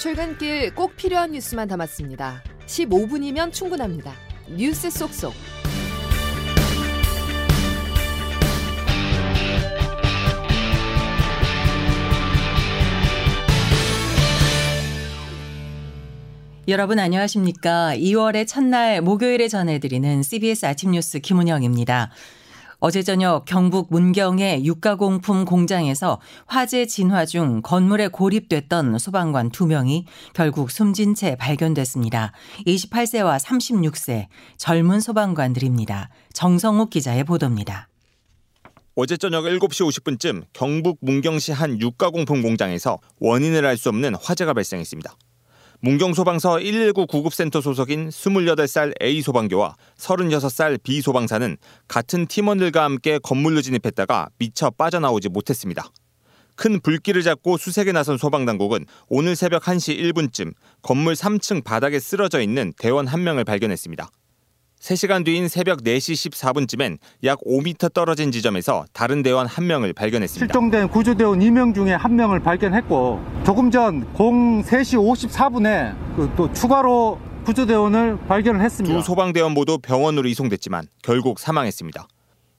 출근길 꼭 필요한 뉴스만 담았습니다. 15분이면 충분합니다. 뉴스 속속. 여러분 안녕하십니까? 2월의 첫날 목요일에 전해드리는 CBS 아침 뉴스 김은영입니다. 어제 저녁 경북 문경의 유가공품 공장에서 화재 진화 중 건물에 고립됐던 소방관 2명이 결국 숨진 채 발견됐습니다. 28세와 36세 젊은 소방관들입니다. 정성욱 기자의 보도입니다. 어제 저녁 7시 50분쯤 경북 문경시 한 유가공품 공장에서 원인을 알 수 없는 화재가 발생했습니다. 문경소방서 119 구급센터 소속인 28살 A 소방교와 36살 B 소방사는 같은 팀원들과 함께 건물로 진입했다가 미처 빠져나오지 못했습니다. 큰 불길을 잡고 수색에 나선 소방당국은 오늘 새벽 1시 1분쯤 건물 3층 바닥에 쓰러져 있는 대원 한 명을 발견했습니다. 3시간 뒤인 새벽 4시 14분쯤엔 약 5m 떨어진 지점에서 다른 대원 한 명을 발견했습니다. 실종된 구조대원 2명 중에 한 명을 발견했고 조금 전 03시 54분에 그 또 추가로 구조대원을 발견을 했습니다. 두 소방대원 모두 병원으로 이송됐지만 결국 사망했습니다.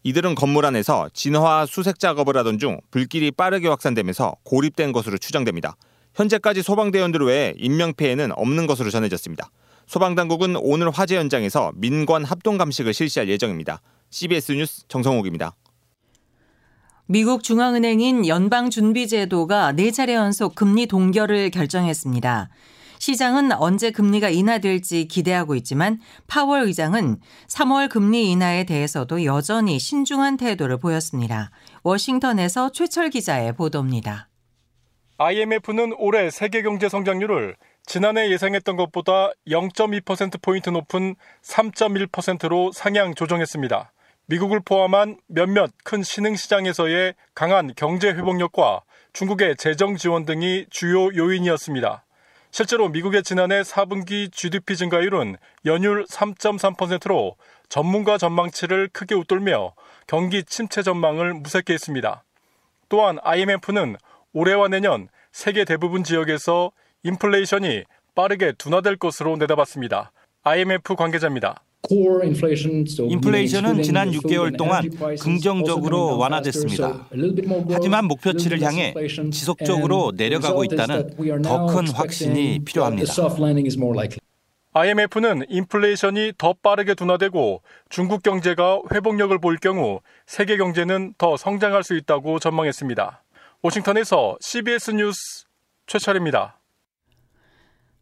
이들은 건물 안에서 진화 수색 작업을 하던 중 불길이 빠르게 확산되면서 고립된 것으로 추정됩니다. 현재까지 소방대원들 외에 인명피해는 없는 것으로 전해졌습니다. 소방당국은 오늘 화재 현장에서 민관 합동 감식을 실시할 예정입니다. CBS 뉴스 정성욱입니다. 미국 중앙은행인 연방준비제도가 4차례 연속 금리 동결을 결정했습니다. 시장은 언제 금리가 인하될지 기대하고 있지만 파월 의장은 3월 금리 인하에 대해서도 여전히 신중한 태도를 보였습니다. 워싱턴에서 최철 기자의 보도입니다. IMF는 올해 세계 경제 성장률을 지난해 예상했던 것보다 0.2%포인트 높은 3.1%로 상향 조정했습니다. 미국을 포함한 몇몇 큰 신흥시장에서의 강한 경제 회복력과 중국의 재정 지원 등이 주요 요인이었습니다. 실제로 미국의 지난해 4분기 GDP 증가율은 연율 3.3%로 전문가 전망치를 크게 웃돌며 경기 침체 전망을 무색해 했습니다. 또한 IMF는 올해와 내년 세계 대부분 지역에서 인플레이션이 빠르게 둔화될 것으로 내다봤습니다. IMF 관계자입니다. 인플레이션은 지난 6개월 동안 긍정적으로 완화됐습니다. 하지만 목표치를 향해 지속적으로 내려가고 있다는 더 큰 확신이 필요합니다. IMF는 인플레이션이 더 빠르게 둔화되고 중국 경제가 회복력을 보일 경우 세계 경제는 더 성장할 수 있다고 전망했습니다. 워싱턴에서 CBS 뉴스 최철입니다.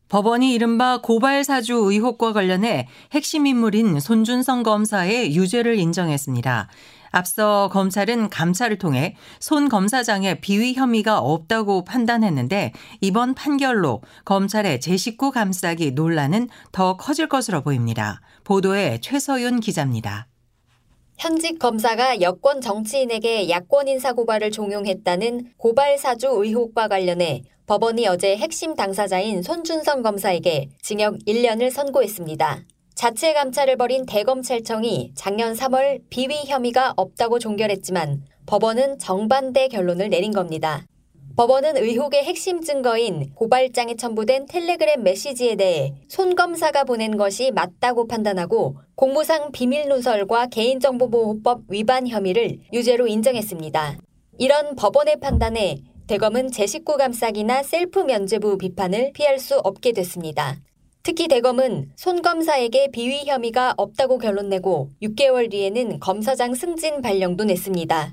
법원이 이른바 고발 사주 의혹과 관련해 핵심 인물인 손준성 검사의 유죄를 인정했습니다. 앞서 검찰은 감찰을 통해 손 검사장의 비위 혐의가 없다고 판단했는데 이번 판결로 검찰의 제 식구 감싸기 논란은 더 커질 것으로 보입니다. 보도에 최서윤 기자입니다. 현직 검사가 여권 정치인에게 야권 인사 고발을 종용했다는 고발 사주 의혹과 관련해 법원이 어제 핵심 당사자인 손준성 검사에게 징역 1년을 선고했습니다. 자체 감찰을 벌인 대검찰청이 작년 3월 비위 혐의가 없다고 종결했지만 법원은 정반대 결론을 내린 겁니다. 법원은 의혹의 핵심 증거인 고발장에 첨부된 텔레그램 메시지에 대해 손 검사가 보낸 것이 맞다고 판단하고 공무상 비밀 누설과 개인정보보호법 위반 혐의를 유죄로 인정했습니다. 이런 법원의 판단에 대검은 제 식구 감싸기나 셀프 면죄부 비판을 피할 수 없게 됐습니다. 특히 대검은 손 검사에게 비위 혐의가 없다고 결론 내고 6개월 뒤에는 검사장 승진 발령도 냈습니다.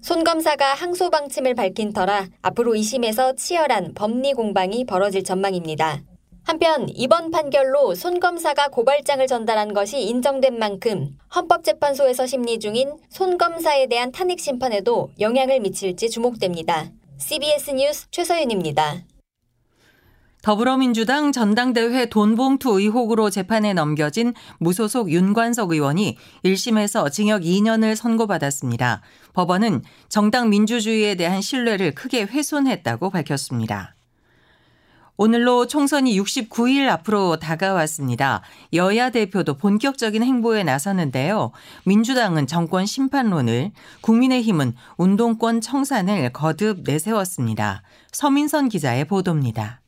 손 검사가 항소 방침을 밝힌 터라 앞으로 2심에서 치열한 법리 공방이 벌어질 전망입니다. 한편 이번 판결로 손 검사가 고발장을 전달한 것이 인정된 만큼 헌법재판소에서 심리 중인 손 검사에 대한 탄핵 심판에도 영향을 미칠지 주목됩니다. CBS 뉴스 최서윤입니다. 더불어민주당 전당대회 돈봉투 의혹으로 재판에 넘겨진 무소속 윤관석 의원이 1심에서 징역 2년을 선고받았습니다. 법원은 정당 민주주의에 대한 신뢰를 크게 훼손했다고 밝혔습니다. 오늘로 총선이 69일 앞으로 다가왔습니다. 여야 대표도 본격적인 행보에 나서는데요. 민주당은 정권 심판론을, 국민의힘은 운동권 청산을 거듭 내세웠습니다. 서민선 기자의 보도입니다.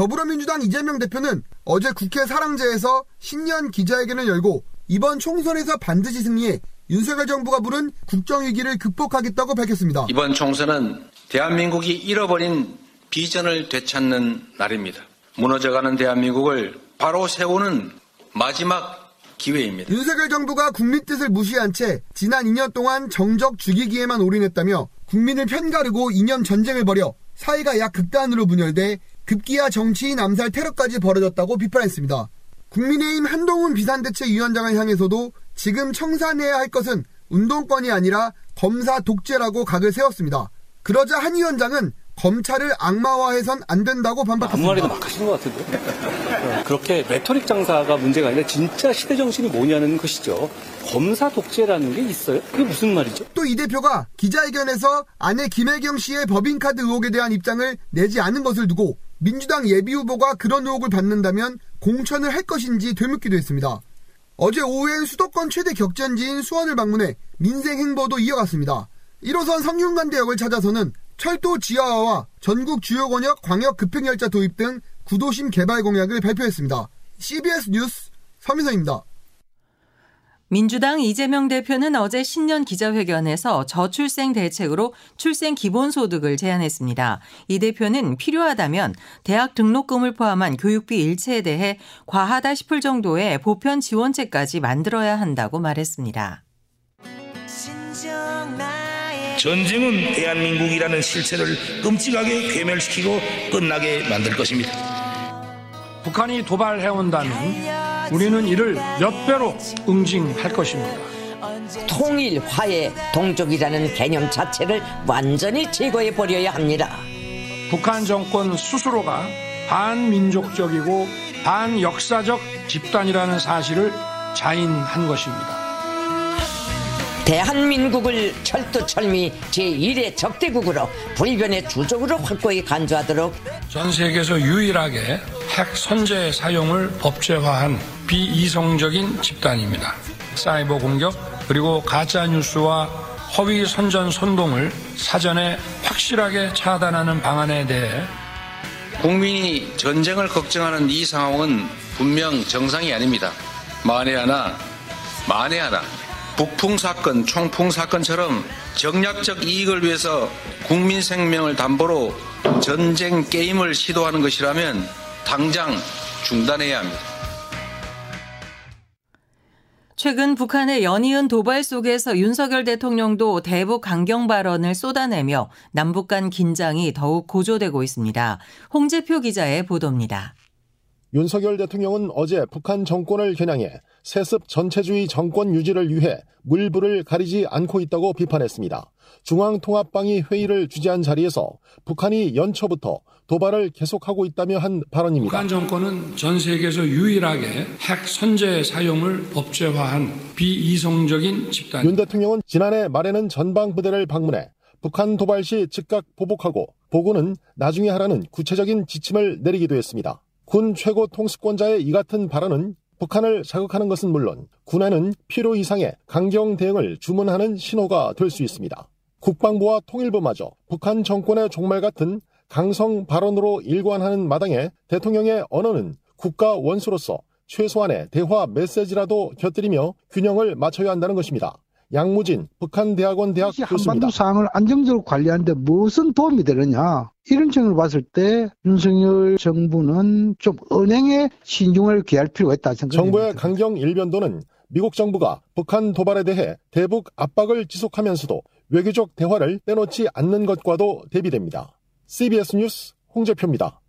더불어민주당 이재명 대표는 어제 국회 사랑제에서 신년 기자회견을 열고 이번 총선에서 반드시 승리해 윤석열 정부가 부른 국정위기를 극복하겠다고 밝혔습니다. 이번 총선은 대한민국이 잃어버린 비전을 되찾는 날입니다. 무너져가는 대한민국을 바로 세우는 마지막 기회입니다. 윤석열 정부가 국민 뜻을 무시한 채 지난 2년 동안 정적 죽이기에만 올인했다며 국민을 편가르고 이념 전쟁을 벌여 사회가 약 극단으로 분열돼 급기야 정치인 암살 테러까지 벌어졌다고 비판했습니다. 국민의힘 한동훈 비상대책위원장을 향해서도 지금 청산해야 할 것은 운동권이 아니라 검사 독재라고 각을 세웠습니다. 그러자 한 위원장은 검찰을 악마화해선 안 된다고 반박했습니다. 아무 말이나 막 하신 것 같은데. 그렇게 레토릭 장사가 문제가 아니라 진짜 시대 정신이 뭐냐는 것이죠. 검사 독재라는 게 있어요? 그게 무슨 말이죠? 또 이 대표가 기자회견에서 아내 김혜경 씨의 법인카드 의혹에 대한 입장을 내지 않은 것을 두고 민주당 예비후보가 그런 의혹을 받는다면 공천을 할 것인지 되묻기도 했습니다. 어제 오후엔 수도권 최대 격전지인 수원을 방문해 민생 행보도 이어갔습니다. 1호선 성균관대역을 찾아서는 철도 지하화와 전국 주요 권역 광역 급행열차 도입 등 구도심 개발 공약을 발표했습니다. CBS 뉴스 서민선입니다. 민주당 이재명 대표는 어제 신년 기자회견에서 저출생 대책으로 출생 기본소득을 제안했습니다. 이 대표는 필요하다면 대학 등록금을 포함한 교육비 일체에 대해 과하다 싶을 정도의 보편 지원책까지 만들어야 한다고 말했습니다. 전쟁은 대한민국이라는 실체를 끔찍하게 괴멸시키고 끝나게 만들 것입니다. 북한이 도발해온다면 우리는 이를 몇 배로 응징할 것입니다. 통일, 화해, 동족이라는 개념 자체를 완전히 제거해 버려야 합니다. 북한 정권 스스로가 반민족적이고 반역사적 집단이라는 사실을 자인한 것입니다. 대한민국을 철두철미 제1의 적대국으로 불변의 주적으로 확고히 간주하도록 전 세계에서 유일하게 핵 선제 사용을 법제화한 비이성적인 집단입니다. 사이버 공격 그리고 가짜 뉴스와 허위 선전 선동을 사전에 확실하게 차단하는 방안에 대해 국민이 전쟁을 걱정하는 이 상황은 분명 정상이 아닙니다. 만에 하나, 만에 하나 북풍 사건, 총풍 사건처럼 정략적 이익을 위해서 국민 생명을 담보로 전쟁 게임을 시도하는 것이라면 당장 중단해야 합니다. 최근 북한의 연이은 도발 속에서 윤석열 대통령도 대북 강경 발언을 쏟아내며 남북 간 긴장이 더욱 고조되고 있습니다. 홍재표 기자의 보도입니다. 윤석열 대통령은 어제 북한 정권을 겨냥해 세습 전체주의 정권 유지를 위해 물불을 가리지 않고 있다고 비판했습니다. 중앙통합방위 회의를 주재한 자리에서 북한이 연초부터 도발을 계속하고 있다며 한 발언입니다. 북한 정권은 전 세계에서 유일하게 핵 선제 사용을 법제화한 비이성적인 집단. 윤 대통령은 지난해 말에는 전방 부대를 방문해 북한 도발 시 즉각 보복하고 보고는 나중에 하라는 구체적인 지침을 내리기도 했습니다. 군 최고 통수권자의 이 같은 발언은 북한을 자극하는 것은 물론 군에는 필요 이상의 강경 대응을 주문하는 신호가 될 수 있습니다. 국방부와 통일부마저 북한 정권의 종말 같은 강성 발언으로 일관하는 마당에 대통령의 언어는 국가 원수로서 최소한의 대화 메시지라도 곁들이며 균형을 맞춰야 한다는 것입니다. 양무진 북한 대학원 대학 교수입니다. 한반도 상황을 안정적으로 관리하는데 무슨 도움이 되느냐. 이런 점을 봤을 때 윤석열 정부는 좀 은행에 신중을 기할 필요가 있다 생각합니다. 정부의 강경 일변도는 미국 정부가 북한 도발에 대해 대북 압박을 지속하면서도 외교적 대화를 떼놓지 않는 것과도 대비됩니다. CBS 뉴스 홍재표입니다.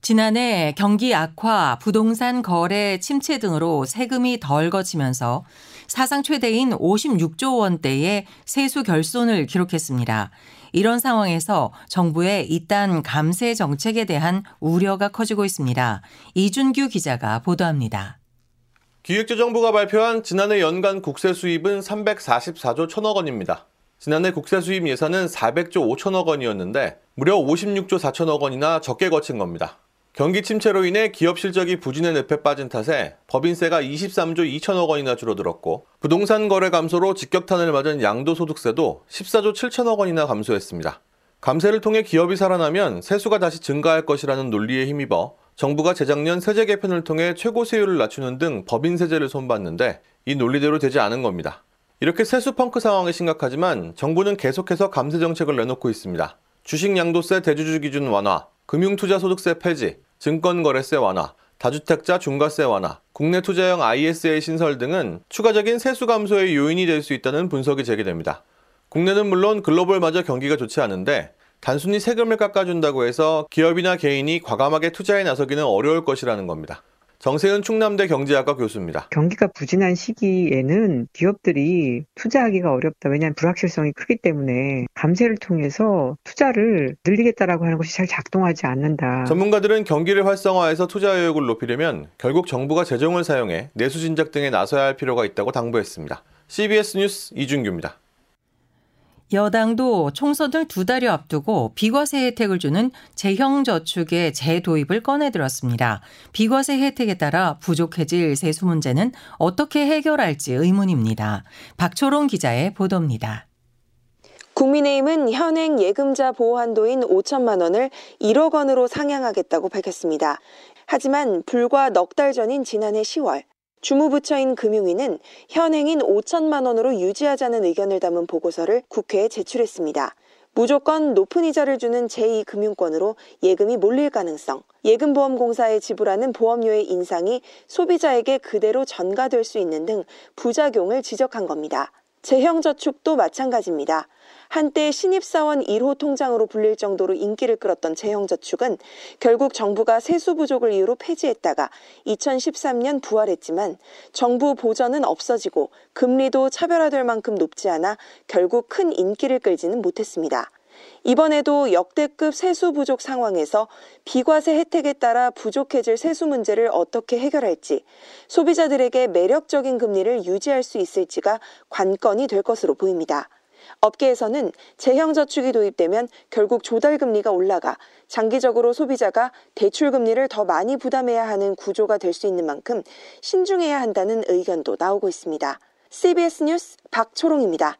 지난해 경기 악화, 부동산 거래 침체 등으로 세금이 덜 거치면서 사상 최대인 56조 원대의 세수 결손을 기록했습니다. 이런 상황에서 정부의 이딴 감세 정책에 대한 우려가 커지고 있습니다. 이준규 기자가 보도합니다. 기획재정부가 발표한 지난해 연간 국세 수입은 344조 1천억 원입니다. 지난해 국세 수입 예산은 400조 5천억 원이었는데 무려 56조 4천억 원이나 적게 거친 겁니다. 경기 침체로 인해 기업 실적이 부진의 늪에 빠진 탓에 법인세가 23조 2천억 원이나 줄어들었고 부동산 거래 감소로 직격탄을 맞은 양도소득세도 14조 7천억 원이나 감소했습니다. 감세를 통해 기업이 살아나면 세수가 다시 증가할 것이라는 논리에 힘입어 정부가 재작년 세제 개편을 통해 최고 세율을 낮추는 등 법인 세제를 손봤는데 이 논리대로 되지 않은 겁니다. 이렇게 세수 펑크 상황이 심각하지만 정부는 계속해서 감세 정책을 내놓고 있습니다. 주식 양도세 대주주 기준 완화, 금융투자소득세 폐지, 증권거래세 완화, 다주택자 중과세 완화, 국내 투자형 ISA 신설 등은 추가적인 세수 감소의 요인이 될 수 있다는 분석이 제기됩니다. 국내는 물론 글로벌마저 경기가 좋지 않은데 단순히 세금을 깎아준다고 해서 기업이나 개인이 과감하게 투자에 나서기는 어려울 것이라는 겁니다. 정세은 충남대 경제학과 교수입니다. 경기가 부진한 시기에는 기업들이 투자하기가 어렵다. 왜냐하면 불확실성이 크기 때문에 감세를 통해서 투자를 늘리겠다라고 하는 것이 잘 작동하지 않는다. 전문가들은 경기를 활성화해서 투자 의욕을 높이려면 결국 정부가 재정을 사용해 내수 진작 등에 나서야 할 필요가 있다고 당부했습니다. CBS 뉴스 이준규입니다. 여당도 총선을 두 달여 앞두고 비과세 혜택을 주는 재형저축의 재도입을 꺼내들었습니다. 비과세 혜택에 따라 부족해질 세수 문제는 어떻게 해결할지 의문입니다. 박초롱 기자의 보도입니다. 국민의힘은 현행 예금자 보호 한도인 5천만 원을 1억 원으로 상향하겠다고 밝혔습니다. 하지만 불과 넉 달 전인 지난해 10월 주무부처인 금융위는 현행인 5천만 원으로 유지하자는 의견을 담은 보고서를 국회에 제출했습니다. 무조건 높은 이자를 주는 제2금융권으로 예금이 몰릴 가능성, 예금보험공사에 지불하는 보험료의 인상이 소비자에게 그대로 전가될 수 있는 등 부작용을 지적한 겁니다. 재형저축도 마찬가지입니다. 한때 신입사원 1호 통장으로 불릴 정도로 인기를 끌었던 재형저축은 결국 정부가 세수 부족을 이유로 폐지했다가 2013년 부활했지만 정부 보전은 없어지고 금리도 차별화될 만큼 높지 않아 결국 큰 인기를 끌지는 못했습니다. 이번에도 역대급 세수 부족 상황에서 비과세 혜택에 따라 부족해질 세수 문제를 어떻게 해결할지, 소비자들에게 매력적인 금리를 유지할 수 있을지가 관건이 될 것으로 보입니다. 업계에서는 재형저축이 도입되면 결국 조달금리가 올라가 장기적으로 소비자가 대출금리를 더 많이 부담해야 하는 구조가 될 수 있는 만큼 신중해야 한다는 의견도 나오고 있습니다. CBS 뉴스 박초롱입니다.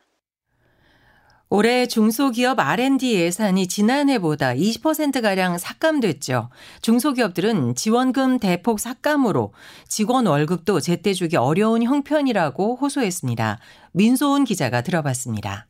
올해 중소기업 R&D 예산이 지난해보다 20%가량 삭감됐죠. 중소기업들은 지원금 대폭 삭감으로 직원 월급도 제때 주기 어려운 형편이라고 호소했습니다. 민소은 기자가 들어봤습니다.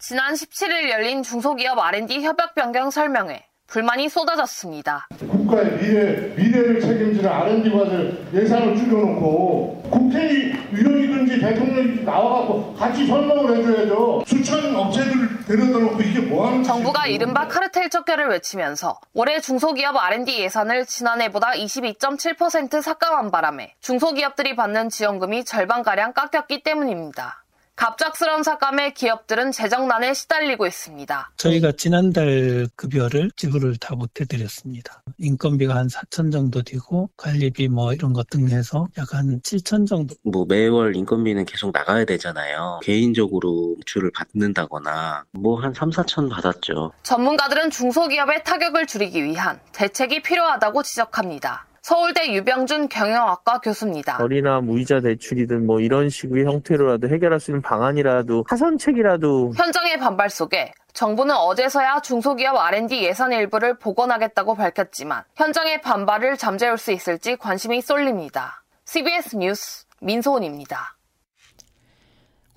지난 17일 열린 중소기업 R&D 협약 변경 설명회. 불만이 쏟아졌습니다. 국가의 미래, 미래를 책임지는 R&D과들 예산을 줄여놓고 국회의원이든지 대통령이 나와갖고 같이 설명을 해줘야죠. 수천 업체들 데려다 놓고 이게 뭐하는 정부가 이른바 카르텔 척결을 외치면서 올해 중소기업 R&D 예산을 지난해보다 22.7% 삭감한 바람에 중소기업들이 받는 지원금이 절반가량 깎였기 때문입니다. 갑작스러운 삭감에 기업들은 재정난에 시달리고 있습니다. 저희가 지난달 급여를 지불을 다 못해드렸습니다. 인건비가 한 4천 정도 되고 관리비 뭐 이런 것 등 해서 약 한 7천 정도. 뭐 매월 인건비는 계속 나가야 되잖아요. 개인적으로 지출을 받는다거나 뭐 한 3, 4천 받았죠. 전문가들은 중소기업의 타격을 줄이기 위한 대책이 필요하다고 지적합니다. 서울대 유병준 경영학과 교수입니다. 거리나 무이자 대출이든 뭐 이런 식의 형태로라도 해결할 수 있는 방안이라도 하선책이라도 현장의 반발 속에 정부는 어제서야 중소기업 R&D 예산 일부를 복원하겠다고 밝혔지만 현장의 반발을 잠재울 수 있을지 관심이 쏠립니다. CBS 뉴스 민소은입니다.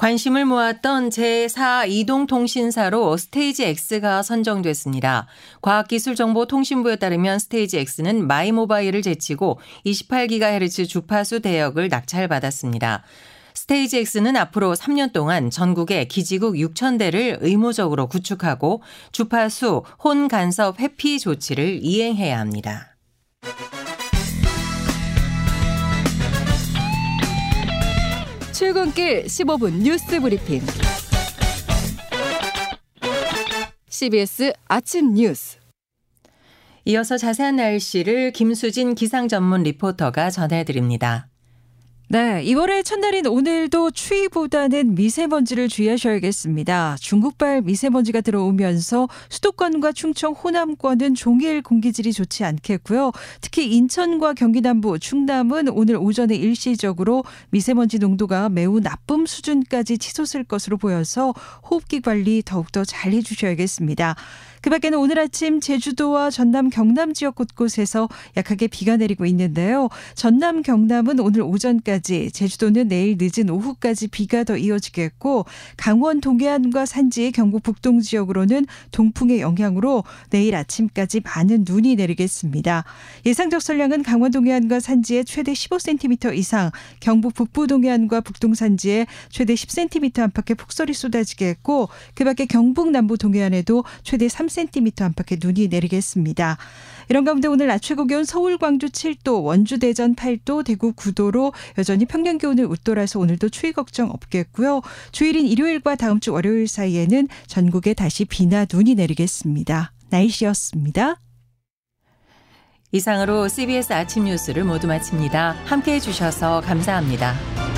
관심을 모았던 제4 이동통신사로 스테이지 X가 선정됐습니다. 과학기술정보통신부에 따르면 스테이지 X는 마이모바일을 제치고 28GHz 주파수 대역을 낙찰받았습니다. 스테이지 X는 앞으로 3년 동안 전국의 기지국 6,000대를 의무적으로 구축하고 주파수 혼 간섭 회피 조치를 이행해야 합니다. 출근길 15분 뉴스 브리핑. CBS 아침 뉴스. 이어서 자세한 날씨를 김수진 기상 전문 리포터가 전해드립니다. 네, 2월의 첫날인 오늘도 추위보다는 미세먼지를 주의하셔야겠습니다. 중국발 미세먼지가 들어오면서 수도권과 충청, 호남권은 종일 공기질이 좋지 않겠고요. 특히 인천과 경기 남부, 충남은 오늘 오전에 일시적으로 미세먼지 농도가 매우 나쁨 수준까지 치솟을 것으로 보여서 호흡기 관리 더욱더 잘 해주셔야겠습니다. 그 밖에는 오늘 아침 제주도와 전남 경남 지역 곳곳에서 약하게 비가 내리고 있는데요. 전남 경남은 오늘 오전까지, 제주도는 내일 늦은 오후까지 비가 더 이어지겠고 강원 동해안과 산지 경북 북동 지역으로는 동풍의 영향으로 내일 아침까지 많은 눈이 내리겠습니다. 예상 적 설량은 강원 동해안과 산지에 최대 15cm 이상, 경북 북부 동해안과 북동 산지에 최대 10cm 안팎의 폭설이 쏟아지겠고 그 밖에 경북 남부 동해안에도 최대 3 3cm 안팎의 눈이 내리겠습니다. 이런 가운데 오늘 낮 최고 기온 서울, 광주 7도, 원주, 대전 8도, 대구 9도로 여전히 평년 기온을 웃돌아서 오늘도 추위 걱정 없겠고요. 주일인 일요일과 다음 주 월요일 사이에는 전국에 다시 비나 눈이 내리겠습니다. 날씨였습니다. 이상으로 CBS 아침 뉴스를 모두 마칩니다. 함께 해 주셔서 감사합니다.